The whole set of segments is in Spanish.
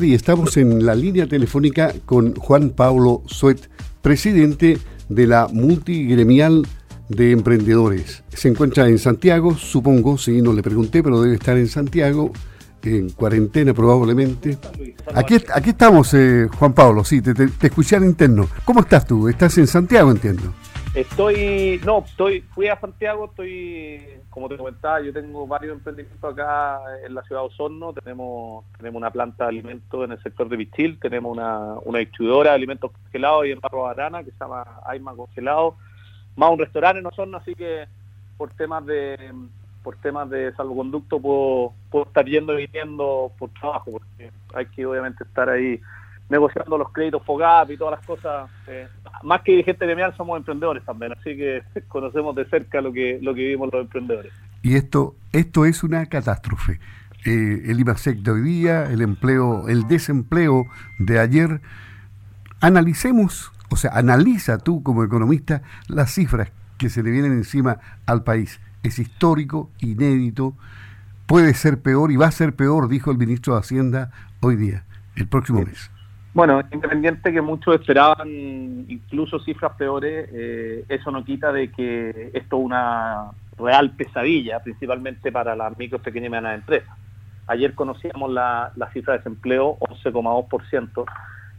Y estamos en la línea telefónica con Juan Pablo Suet, presidente de la Multigremial de Emprendedores. Se encuentra en Santiago, supongo, sí, no le pregunté, pero debe estar en Santiago, en cuarentena probablemente. Aquí, aquí estamos, eh, Juan Pablo, sí, te, te, te escuché al interno. ¿Cómo estás tú? Estás en Santiago, entiendo. Estoy, no, estoy, fui a Santiago, estoy, como te comentaba, yo tengo varios emprendimientos acá en la ciudad de Osorno, tenemos, tenemos una planta de alimentos en el sector de Vistil, tenemos una, una distribuidora de alimentos congelados y en Barro Barana que se llama Aima Congelado, más un restaurante en Osorno, así que por temas de por temas de salvoconducto puedo, puedo estar yendo y viniendo por trabajo, porque hay que obviamente estar ahí negociando los créditos FOGAP y todas las cosas. Eh, más que dirigente gremial somos emprendedores también, así que conocemos de cerca lo que lo que vivimos los emprendedores. Y esto esto es una catástrofe. Eh, el IMASEC de hoy día, el empleo, el desempleo de ayer. Analicemos, o sea, analiza tú como economista las cifras que se le vienen encima al país. Es histórico, inédito, puede ser peor y va a ser peor, dijo el ministro de Hacienda hoy día, el próximo mes. Bueno, independiente que muchos esperaban incluso cifras peores, eh, eso no quita de que esto es una real pesadilla, principalmente para las micro, pequeñas y medianas empresas. Ayer conocíamos la, la cifra de desempleo, 11,2%,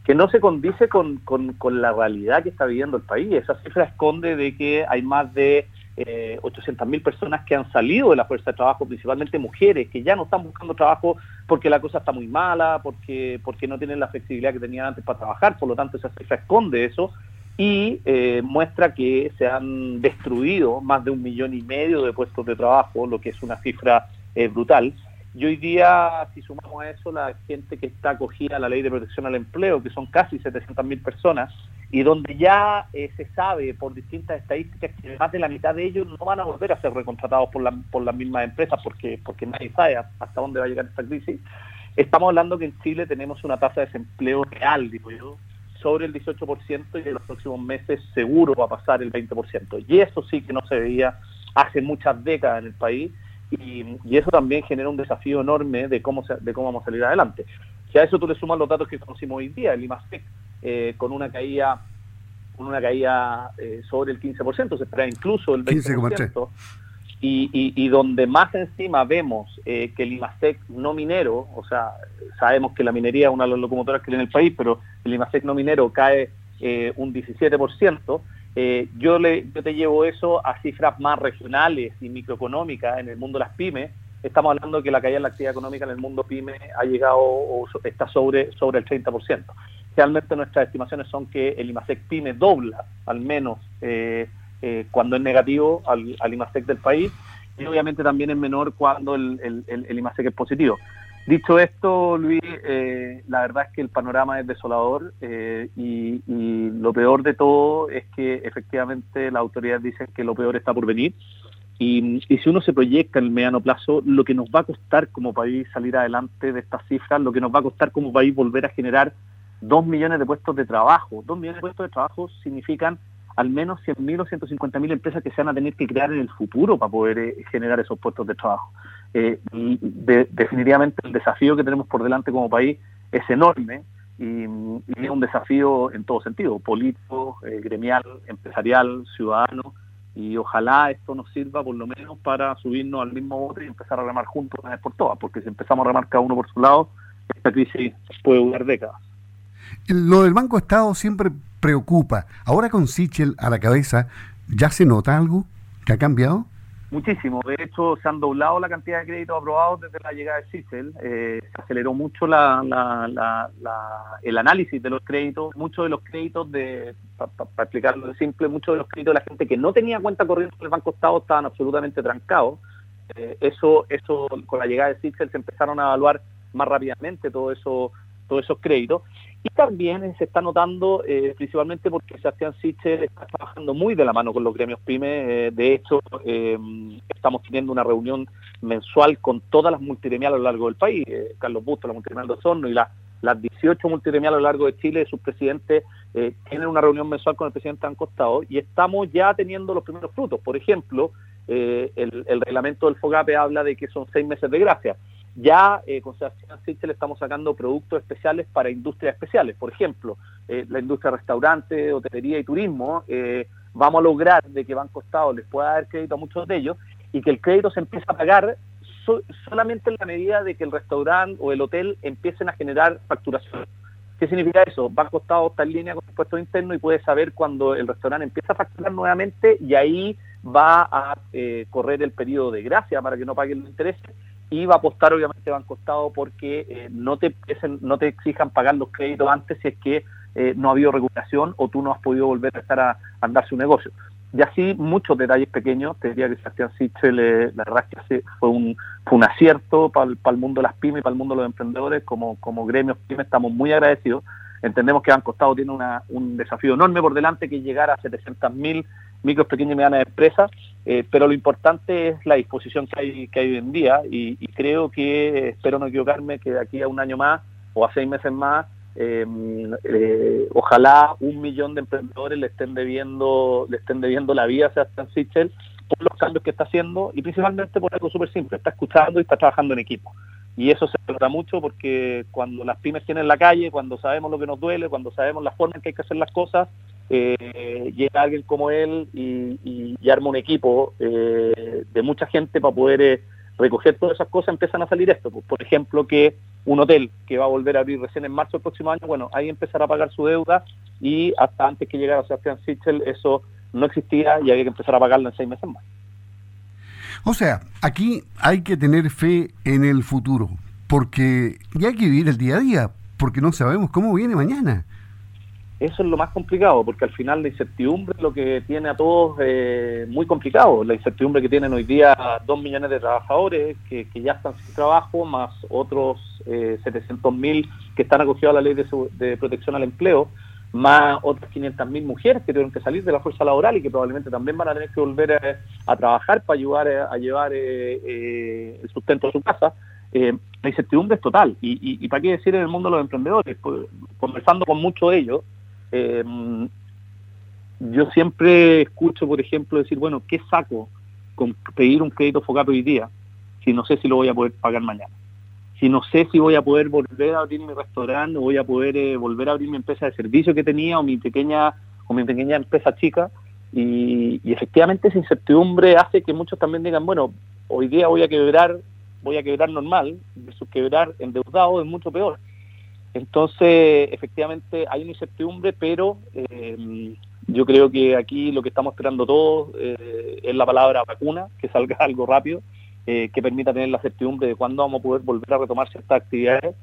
que no se condice con, con, con, la realidad que está viviendo el país. Esa cifra esconde de que hay más de eh, 800.000 personas que han salido de la fuerza de trabajo, principalmente mujeres, que ya no están buscando trabajo porque la cosa está muy mala, porque, porque no tienen la flexibilidad que tenían antes para trabajar, por lo tanto esa cifra esconde eso y eh, muestra que se han destruido más de un millón y medio de puestos de trabajo, lo que es una cifra eh, brutal. Y hoy día, si sumamos a eso la gente que está acogida a la ley de protección al empleo, que son casi 700.000 personas, y donde ya eh, se sabe por distintas estadísticas que más de la mitad de ellos no van a volver a ser recontratados por, la, por las mismas empresas, porque, porque nadie sabe hasta dónde va a llegar esta crisis, estamos hablando que en Chile tenemos una tasa de desempleo real, digo yo, sobre el 18% y en los próximos meses seguro va a pasar el 20%. Y eso sí que no se veía hace muchas décadas en el país y, y, eso también genera un desafío enorme de cómo, se, de cómo vamos a salir adelante. Si a eso tú le sumas los datos que conocimos hoy día, el IMASEC, eh, con una caída con una caída eh, sobre el 15%, se espera incluso el 20%, y, y, y, donde más encima vemos eh, que el IMASEC no minero, o sea, sabemos que la minería es una de las locomotoras que tiene el país, pero el IMASEC no minero cae eh, un 17%, eh, yo, le, yo te llevo eso a cifras más regionales y microeconómicas en el mundo de las pymes. Estamos hablando que la caída en la actividad económica en el mundo pyme ha llegado o está sobre, sobre el 30%. Realmente nuestras estimaciones son que el IMASEC pyme dobla al menos eh, eh, cuando es negativo al, al, IMASEC del país y obviamente también es menor cuando el, el, el, el IMASEC es positivo. Dicho esto, Luis, eh, la verdad es que el panorama es desolador y, lo peor de todo es que efectivamente las autoridades dicen que lo peor está por venir. Y, si uno se proyecta en el mediano plazo, lo que nos va a costar como país salir adelante de estas cifras, lo que nos va a costar como país volver a generar dos millones de puestos de trabajo. Dos millones de puestos de trabajo significan al menos 100.000 o 150.000 empresas que se van a tener que crear en el futuro para poder eh, generar esos puestos de trabajo. Eh, definitivamente el desafío que tenemos por delante como país es enorme y, y es un desafío en todo sentido, político, eh, gremial, empresarial, ciudadano, y ojalá esto nos sirva por lo menos para subirnos al mismo bote y empezar a remar juntos una vez por todas, porque si empezamos a remar cada uno por su lado, esta crisis puede durar décadas. Lo del Banco Estado siempre preocupa. Ahora con Sichel a la cabeza, ¿ya se nota algo que ha cambiado? Muchísimo. De hecho, se han doblado la cantidad de créditos aprobados desde la llegada de Sichel. Eh, se aceleró mucho la, la, la, el análisis de los créditos. Muchos de los créditos, de para pa, explicarlo de simple, muchos de los créditos de la gente que no tenía cuenta corriente con el Banco Estado estaban absolutamente trancados. Eh, eso, eso, con la llegada de Sichel se empezaron a evaluar más rápidamente todo eso, todos esos créditos. Y también se está notando, eh, principalmente porque Sebastián Sichel está trabajando muy de la mano con los gremios PYME. Eh, de hecho, eh, estamos teniendo una reunión mensual con todas las multigremiales a lo largo del país. Eh, Carlos Busto, la multigremial de Osorno y la, las 18 multigremiales a lo largo de Chile, sus presidentes tienen una reunión mensual con el presidente han costado y estamos ya teniendo los primeros frutos. Por ejemplo, el reglamento del FOGAPE habla de que son seis meses de gracia Ya eh, con Sebastián Sichel estamos sacando productos especiales para industrias especiales. Por ejemplo, eh, la industria restaurante, hotelería y turismo. Eh, vamos a lograr de que Banco Estado les pueda dar crédito a muchos de ellos y que el crédito se empiece a pagar solamente en la medida de que el restaurante o el hotel empiecen a generar facturación. ¿Qué significa eso? Banco Estado está en línea con los impuestos internos y puede saber cuando el restaurante empieza a facturar nuevamente y ahí va a correr el periodo de gracia para que no paguen los intereses y va a apostar obviamente Banco Estado porque eh, no te no te exijan pagar los créditos antes si es que eh, no ha habido recuperación o tú no has podido volver a estar a, andar su negocio. Y así muchos detalles pequeños, te diría que Sebastián Sichel, la verdad es que fue un, fue un acierto para el, mundo de las pymes y para el mundo de los emprendedores, como, como gremios pymes estamos muy agradecidos. Entendemos que Banco Estado tiene un desafío enorme por delante que llegar a 700.000 micros, pequeñas y medianas empresas, eh, pero lo importante es la disposición que hay, que hay hoy en día y, creo que, espero no equivocarme, que de aquí a un año más o a seis meses más Em, eh, ojalá un millón de emprendedores le estén debiendo le estén debiendo la vida a Sebastián Sichel por los cambios que está haciendo y principalmente por algo súper simple, está escuchando y está trabajando en equipo. Y eso se nota mucho porque cuando las pymes tienen la calle, cuando sabemos lo que nos duele, cuando sabemos la forma en que hay que hacer las cosas, eh, llega alguien como él y, arma un equipo eh, de mucha gente para poder eh, recoger todas esas cosas, empiezan a salir esto. Pues, por ejemplo, que un hotel que va a volver a abrir recién en marzo del próximo año, bueno, ahí empezará a pagar su deuda y hasta antes que llegara Sebastián Sichel eso no existía y había que empezar a pagarlo en seis meses más. O sea, aquí hay que tener fe en el futuro, porque ya hay que vivir el día a día, porque no sabemos cómo viene mañana. Eso es lo más complicado, porque al final la incertidumbre es lo que tiene a todos eh, muy complicado. La incertidumbre que tienen hoy día dos millones de trabajadores que, ya están sin trabajo, más otros eh, 700 mil que están acogidos a la ley de, protección al empleo, más otras 500 mil mujeres que tuvieron que salir de la fuerza laboral y que probablemente también van a tener que volver a, trabajar para ayudar a, llevar eh, eh, el sustento a su casa. la incertidumbre es total. Y, y, para qué decir en el mundo de los emprendedores, pues, conversando con muchos de ellos, eh, yo siempre escucho, por ejemplo, decir, bueno, ¿qué saco con pedir un crédito focato hoy día si no sé si lo voy a poder pagar mañana? Si no sé si voy a poder volver a abrir mi restaurante o voy a poder eh, volver a abrir mi empresa de servicio que tenía o mi pequeña o mi pequeña empresa chica y, efectivamente esa incertidumbre hace que muchos también digan, bueno, hoy día voy a quebrar, voy a quebrar normal, quebrar endeudado es mucho peor. Entonces, efectivamente, hay una incertidumbre, pero eh, yo creo que aquí lo que estamos esperando todos eh, es la palabra vacuna, que salga algo rápido, eh, que permita tener la certidumbre de cuándo vamos a poder volver a retomar ciertas actividades,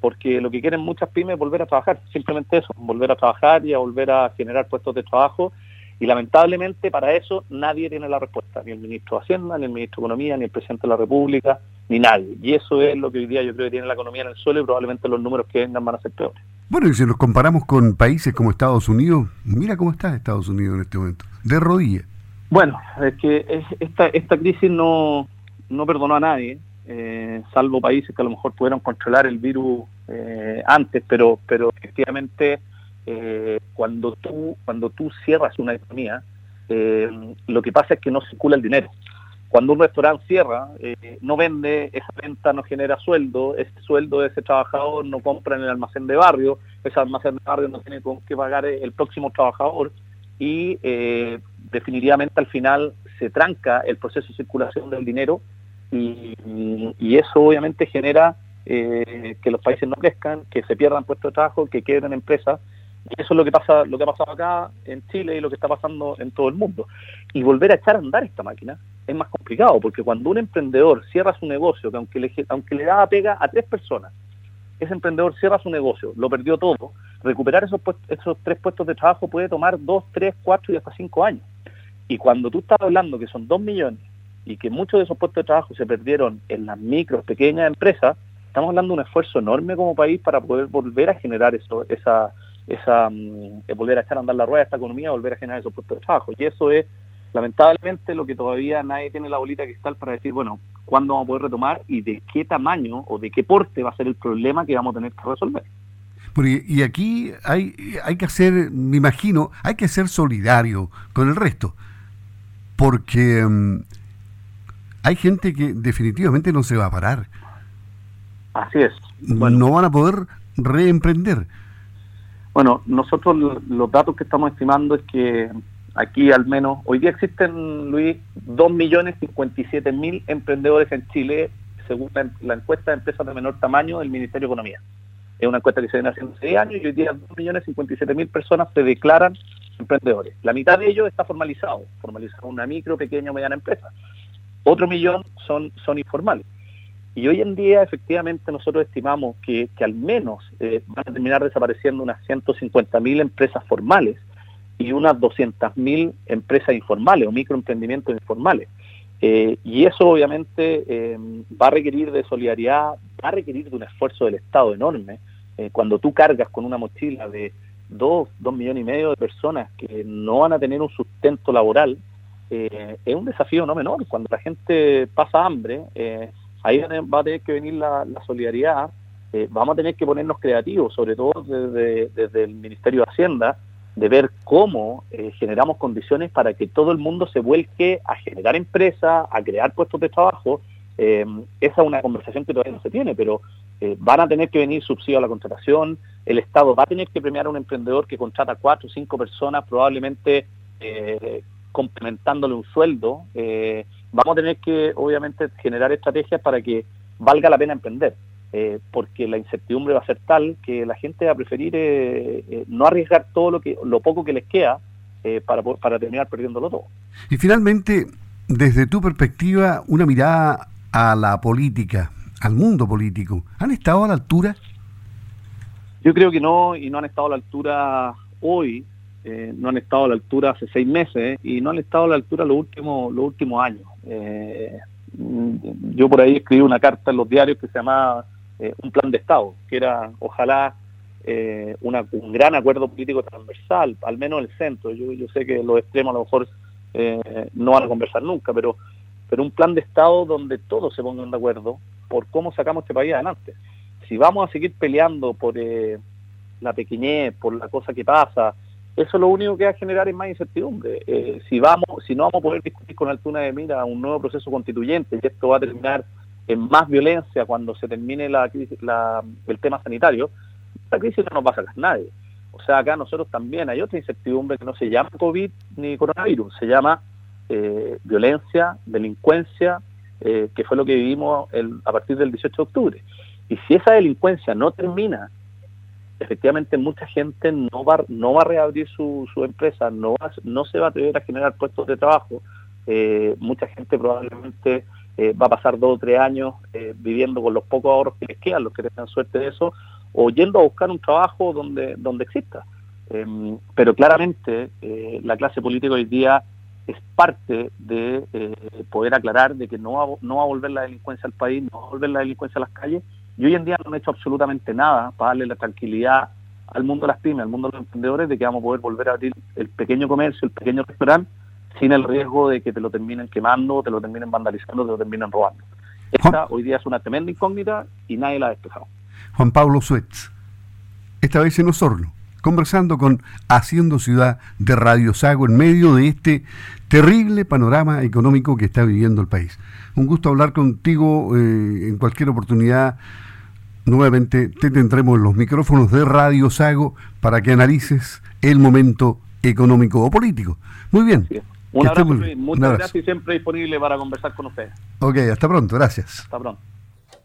porque lo que quieren muchas pymes es volver a trabajar, simplemente eso, volver a trabajar y a volver a generar puestos de trabajo. Y lamentablemente para eso nadie tiene la respuesta, ni el ministro de Hacienda, ni el ministro de Economía, ni el presidente de la República, ni nadie. Y eso es lo que hoy día yo creo que tiene la economía en el suelo y probablemente los números que vengan van a ser peores. Bueno, y si nos comparamos con países como Estados Unidos, mira cómo está Estados Unidos en este momento, de rodillas. Bueno, es que esta, esta crisis no, no perdonó a nadie, eh, salvo países que a lo mejor pudieron controlar el virus eh, antes, pero, pero efectivamente eh, cuando, tú, cuando tú cierras una economía, lo que pasa es que no circula el dinero. Cuando un restaurante cierra, eh, no vende, esa venta no genera sueldo, ese sueldo de ese trabajador no compra en el almacén de barrio, ese almacén de barrio no tiene con qué pagar el próximo trabajador y eh, definitivamente al final se tranca el proceso de circulación del dinero y, eso obviamente genera eh, que los países no crezcan, que se pierdan puestos de trabajo, que queden empresas y eso es lo que pasa, lo que ha pasado acá en Chile y lo que está pasando en todo el mundo. Y volver a echar a andar esta máquina es más complicado, porque cuando un emprendedor cierra su negocio, que aunque le, aunque le daba pega a tres personas, ese emprendedor cierra su negocio, lo perdió todo, recuperar esos, esos tres puestos de trabajo puede tomar dos, tres, cuatro y hasta cinco años. Y cuando tú estás hablando que son dos millones y que muchos de esos puestos de trabajo se perdieron en las micros, pequeñas empresas, estamos hablando de un esfuerzo enorme como país para poder volver a generar eso, esa, esa mm, volver a echar a andar la rueda de esta economía, volver a generar esos puestos de trabajo. Y eso es lamentablemente lo que todavía nadie tiene la bolita cristal para decir, bueno, cuándo vamos a poder retomar y de qué tamaño o de qué porte va a ser el problema que vamos a tener que resolver. y aquí hay, hay que hacer, me imagino, hay que ser solidario con el resto, porque mm, hay gente que definitivamente no se va a parar. Así es. no van a poder reemprender. Bueno, nosotros los datos que estamos estimando es que aquí al menos, hoy día existen, Luis, 2.057.000 emprendedores en Chile, según la, encuesta de empresas de menor tamaño del Ministerio de Economía. Es una encuesta que se viene haciendo hace años y hoy día 2.057.000 personas se declaran emprendedores. La mitad de ellos está formalizado, formalizado una micro, pequeña o mediana empresa. Otro millón son, son informales. Y hoy en día, efectivamente, nosotros estimamos que, al menos eh, van a terminar desapareciendo unas 150.000 empresas formales y unas 200.000 empresas informales o microemprendimientos informales. Eh, y eso obviamente eh, va a requerir de solidaridad, va a requerir de un esfuerzo del Estado enorme. cuando tú cargas con una mochila de 2, 2 millones y medio de personas que no van a tener un sustento laboral, es un desafío no menor. Cuando la gente pasa hambre, ahí va a tener que venir la, solidaridad, eh, vamos a tener que ponernos creativos, sobre todo desde, el Ministerio de Hacienda, de ver cómo eh, generamos condiciones para que todo el mundo se vuelque a generar empresas, a crear puestos de trabajo. Eh, esa es una conversación que todavía no se tiene, pero van a tener que venir subsidio a la contratación, el Estado va a tener que premiar a un emprendedor que contrata cuatro o cinco personas, probablemente complementándole un sueldo. Vamos a tener que, obviamente, generar estrategias para que valga la pena emprender, eh, porque la incertidumbre va a ser tal que la gente va a preferir eh, eh, no arriesgar todo lo que, lo poco que les queda para, para terminar perdiéndolo todo. Y finalmente, desde tu perspectiva, una mirada a la política, al mundo político, ¿han estado a la altura? Yo creo que no, y no han estado a la altura hoy, no han estado a la altura hace seis meses y no han estado a la altura los últimos, los últimos años. Eh, yo por ahí escribí una carta en los diarios que se llamaba eh, un plan de Estado, que era ojalá eh, un gran acuerdo político transversal, al menos el centro. Yo, yo sé que los extremos a lo mejor eh, no van a conversar nunca, pero, pero un plan de Estado donde todos se pongan de acuerdo por cómo sacamos este país adelante. Si vamos a seguir peleando por la pequeñez, por la cosa que pasa, eso lo único que va a generar es más incertidumbre. Eh, si vamos, si no vamos a poder discutir con altura de mira un nuevo proceso constituyente y esto va a terminar en más violencia cuando se termine la, la el tema sanitario, esta crisis no nos va a sacar nadie. O sea, acá nosotros también hay otra incertidumbre que no se llama COVID ni coronavirus, se llama eh, violencia, delincuencia, eh, que fue lo que vivimos a partir del 18 de octubre. Y si esa delincuencia no termina efectivamente mucha gente no va, no va a reabrir su, su empresa, no, va, no se va a atrever a generar puestos de trabajo. Eh, mucha gente probablemente eh, va a pasar dos o tres años eh, viviendo con los pocos ahorros que les quedan, los que tengan suerte de eso, o yendo a buscar un trabajo donde, donde exista. Em, pero claramente la clase política hoy día es parte de poder aclarar de que no va, no va a volver la delincuencia al país, no va a volver la delincuencia a las calles, y hoy en día no han hecho absolutamente nada para darle la tranquilidad al mundo de las pymes, al mundo de los emprendedores, de que vamos a poder volver a abrir el pequeño comercio, el pequeño restaurante, sin el riesgo de que te lo terminen quemando, te lo terminen vandalizando, te lo terminen robando. Esta hoy día es una tremenda incógnita y nadie la ha despejado. Juan Pablo Suetz, esta vez en Osorno, conversando con Haciendo Ciudad de Radio Sago en medio de este terrible panorama económico que está viviendo el país. Un gusto hablar contigo eh, en cualquier oportunidad. Nuevamente te tendremos los micrófonos de Radio Sago para que analices el momento económico o político. Muy bien. Un abrazo, Muchas gracias y siempre disponible para conversar con ustedes. Ok, hasta pronto. Gracias. Hasta pronto.